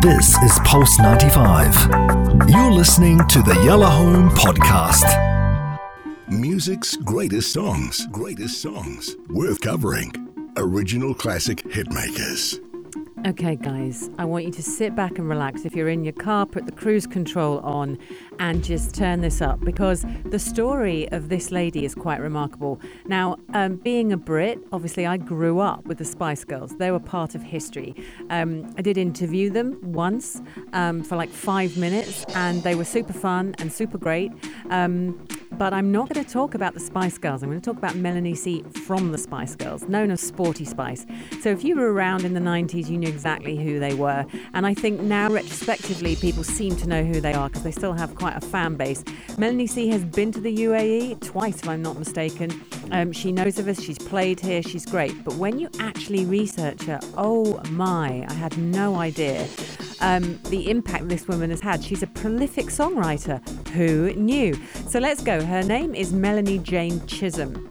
This is Pulse 95. You're listening to the Yellow Home Podcast. Music's greatest songs, greatest songs, worth covering. Original classic hitmakers. Okay, guys, I want you to sit back and relax. If you're in your car, put the cruise control on and just turn this up because the story of this lady is quite remarkable. Now, um, being a Brit, obviously, I grew up with the Spice Girls, they were part of history. Um, I did interview them once um, for like five minutes, and they were super fun and super great. But I'm not going to talk about the Spice Girls. I'm going to talk about Melanie C from the Spice Girls, known as Sporty Spice. So if you were around in the 90s, you knew exactly who they were. And I think now, retrospectively, people seem to know who they are because they still have quite a fan base. Melanie C has been to the UAE twice, if I'm not mistaken. Um, she knows of us, she's played here, she's great. But when you actually research her, oh my, I had no idea um, the impact this woman has had. She's a prolific songwriter. Who knew? So let's go. Her name is Melanie Jane Chisholm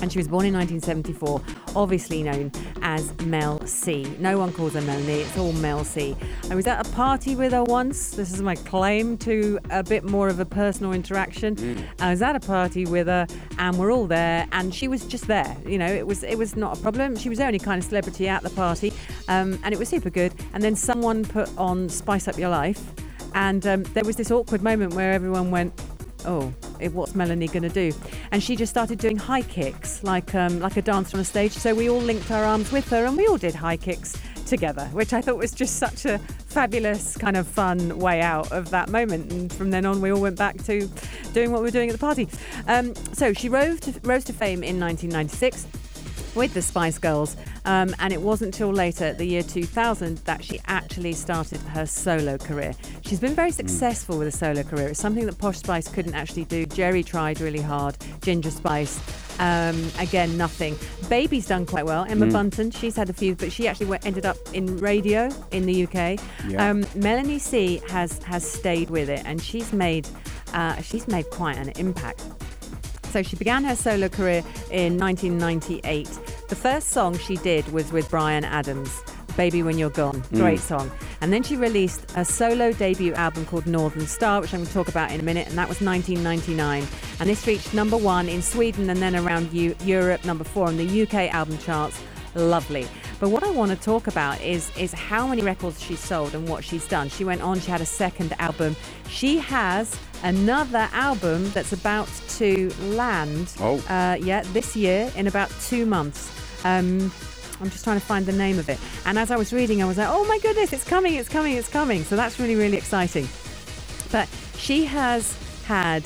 and she was born in 1974, obviously known as Mel C. No one calls her Melanie, it's all Mel C. I was at a party with her once. This is my claim to a bit more of a personal interaction. Mm. I was at a party with her, and we're all there, and she was just there. You know, it was it was not a problem. She was the only kind of celebrity at the party, um, and it was super good. And then someone put on Spice Up Your Life, and um, there was this awkward moment where everyone went, "Oh." What's Melanie going to do? And she just started doing high kicks, like um, like a dancer on a stage. So we all linked our arms with her, and we all did high kicks together, which I thought was just such a fabulous kind of fun way out of that moment. And from then on, we all went back to doing what we were doing at the party. Um, so she rose to, rose to fame in 1996 with the Spice Girls. Um, and it wasn't until later, the year 2000, that she actually started her solo career. She's been very hmm. successful mm. with a solo career. It's something that Posh Spice couldn't actually do. Geri tried really hard, Ginger Spice. Um, again, nothing. Baby's done quite well. Emma mm. Bunton, she's had a few, but she actually went, ended up in radio in the UK. Yeah. Um, Melanie C has has stayed with it, and she's made uh, she's made quite an impact. So she began her solo career in 1998. The first song she did was with Bryan Adams. Baby When You're Gone. Mm. Great mm. song. And then she released a solo debut album called Northern Star, which I'm going to talk about in a minute, and that was 1999. And this reached number one in Sweden and then around U- Europe, number four on the UK album charts. Lovely. But what I want to talk about is is how many records she's sold and what she's done. She went on, she had a second album. She has another album that's about to land. Oh. Uh, yeah, this year in about two months. Um, I'm just trying to find the name of it. And as I was reading, I was like, oh my goodness, it's coming, it's coming, it's coming. So that's really, really exciting. But she has had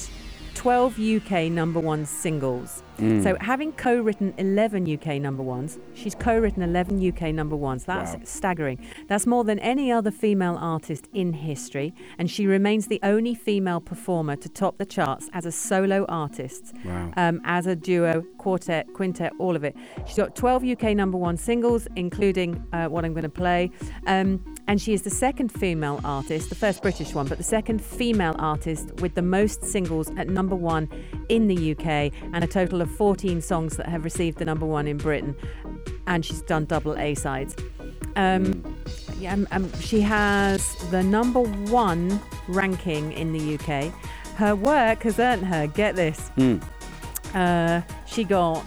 12 UK number one singles. Mm. So, having co written 11 UK number ones, she's co written 11 UK number ones. That's wow. staggering. That's more than any other female artist in history. And she remains the only female performer to top the charts as a solo artist, wow. um, as a duo, quartet, quintet, all of it. She's got 12 UK number one singles, including uh, what I'm going to play. Um, and she is the second female artist, the first British one, but the second female artist with the most singles at number one in the UK and a total of 14 songs that have received the number one in Britain, and she's done double A sides. Um, yeah, um, um, she has the number one ranking in the UK. Her work has earned her, get this. Mm. Uh, she got,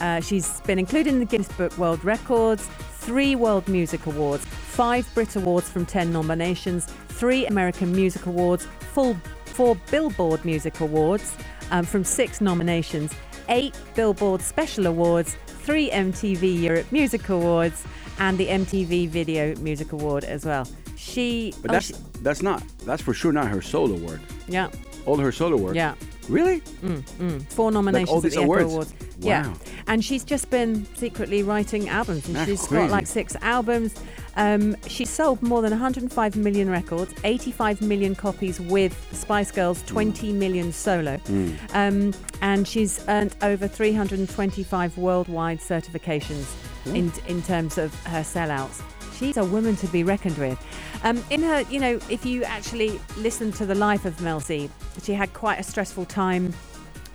uh, she's been included in the Guinness Book World Records, three World Music Awards, five Brit Awards from 10 nominations, three American Music Awards, full four Billboard Music Awards um, from six nominations, eight Billboard Special Awards, three MTV Europe Music Awards, and the MTV Video Music Award as well. She. But oh, that's she, that's not that's for sure not her solo work. Yeah. All her solo work. Yeah. Really? Mm, mm. Four nominations like all these at the awards. Echo Awards. Wow. Yeah. And she's just been secretly writing albums, and That's she's crazy. got like six albums. Um, she sold more than 105 million records, 85 million copies with Spice Girls, 20 million solo. Mm. Um, and she's earned over 325 worldwide certifications in, in terms of her sellouts. She's a woman to be reckoned with. Um, in her, you know, if you actually listen to the life of Mel C, she had quite a stressful time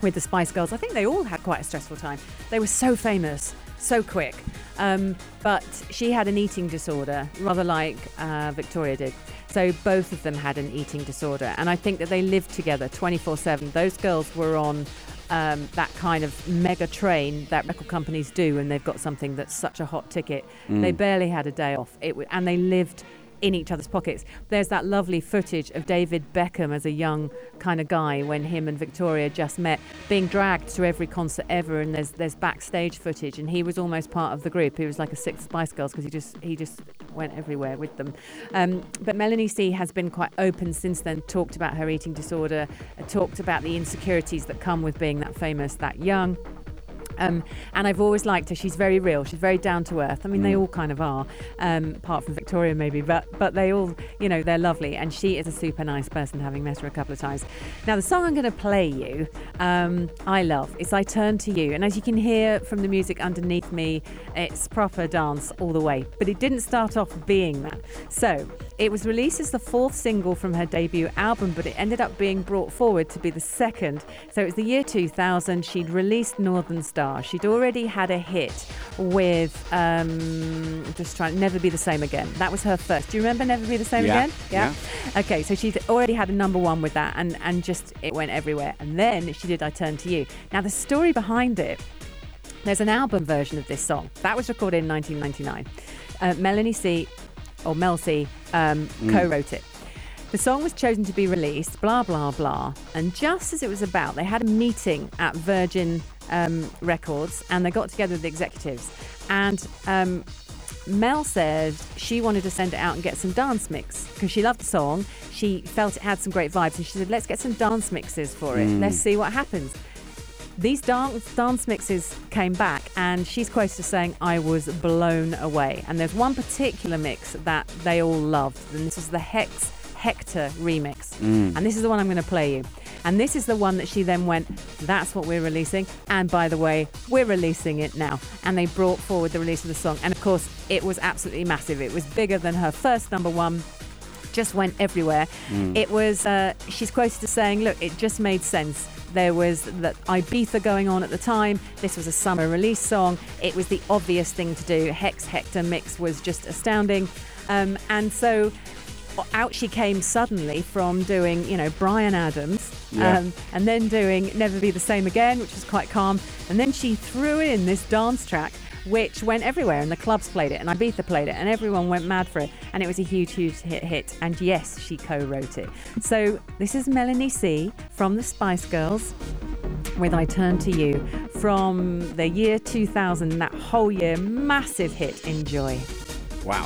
with the Spice Girls. I think they all had quite a stressful time. They were so famous so quick. Um, but she had an eating disorder, rather like uh, Victoria did. So both of them had an eating disorder, and I think that they lived together 24 7. Those girls were on um, that kind of mega train that record companies do, and they've got something that's such a hot ticket. Mm. They barely had a day off, it w- and they lived in each other's pockets. There's that lovely footage of David Beckham as a young kind of guy when him and Victoria just met, being dragged to every concert ever. And there's there's backstage footage, and he was almost part of the group. He was like a sixth Spice Girls because he just he just went everywhere with them. Um, but Melanie C has been quite open since then. Talked about her eating disorder, talked about the insecurities that come with being that famous, that young. Um, and I've always liked her. She's very real. She's very down to earth. I mean, they all kind of are, um, apart from Victoria maybe, but but they all, you know, they're lovely. And she is a super nice person, having met her a couple of times. Now, the song I'm going to play you, um, I love. It's "I Turn to You," and as you can hear from the music underneath me, it's proper dance all the way. But it didn't start off being that. So it was released as the fourth single from her debut album, but it ended up being brought forward to be the second. So it was the year 2000. She'd released Northern Star. She'd already had a hit with um, just trying Never Be the Same Again. That was her first. Do you remember Never Be the Same Yeah, Again? Yeah. Okay, so she'd already had a number one with that, and and just it went everywhere. And then she did I Turn to You. Now the story behind it. There's an album version of this song that was recorded in 1999. Uh, Melanie C or Mel C um, co-wrote it. The song was chosen to be released, blah, blah, blah. And just as it was about, they had a meeting at Virgin um, Records and they got together with the executives. And um, Mel said she wanted to send it out and get some dance mix because she loved the song. She felt it had some great vibes. And she said, let's get some dance mixes for it. Let's see what happens. These dance, dance mixes came back, and she's quoted as saying, I was blown away. And there's one particular mix that they all loved, and this was the Hex Hector remix. And this is the one I'm going to play you. And this is the one that she then went, That's what we're releasing. And by the way, we're releasing it now. And they brought forward the release of the song. And of course, it was absolutely massive. It was bigger than her first number one just went everywhere. It was, uh, she's quoted as saying, look, it just made sense. There was the Ibiza going on at the time. This was a summer release song. It was the obvious thing to do. Hex Hector mix was just astounding. Um, and so out she came suddenly from doing, you know, Bryan Adams Yeah. um, and then doing Never Be the Same Again, which was quite calm. And then she threw in this dance track, which went everywhere, and the clubs played it, and Ibiza played it, and everyone went mad for it. And it was a huge, huge hit. hit. And yes, she co wrote it. So this is Melanie C from the Spice Girls with I Turn to You from the year 2000, that whole year, massive hit. Enjoy. Wow.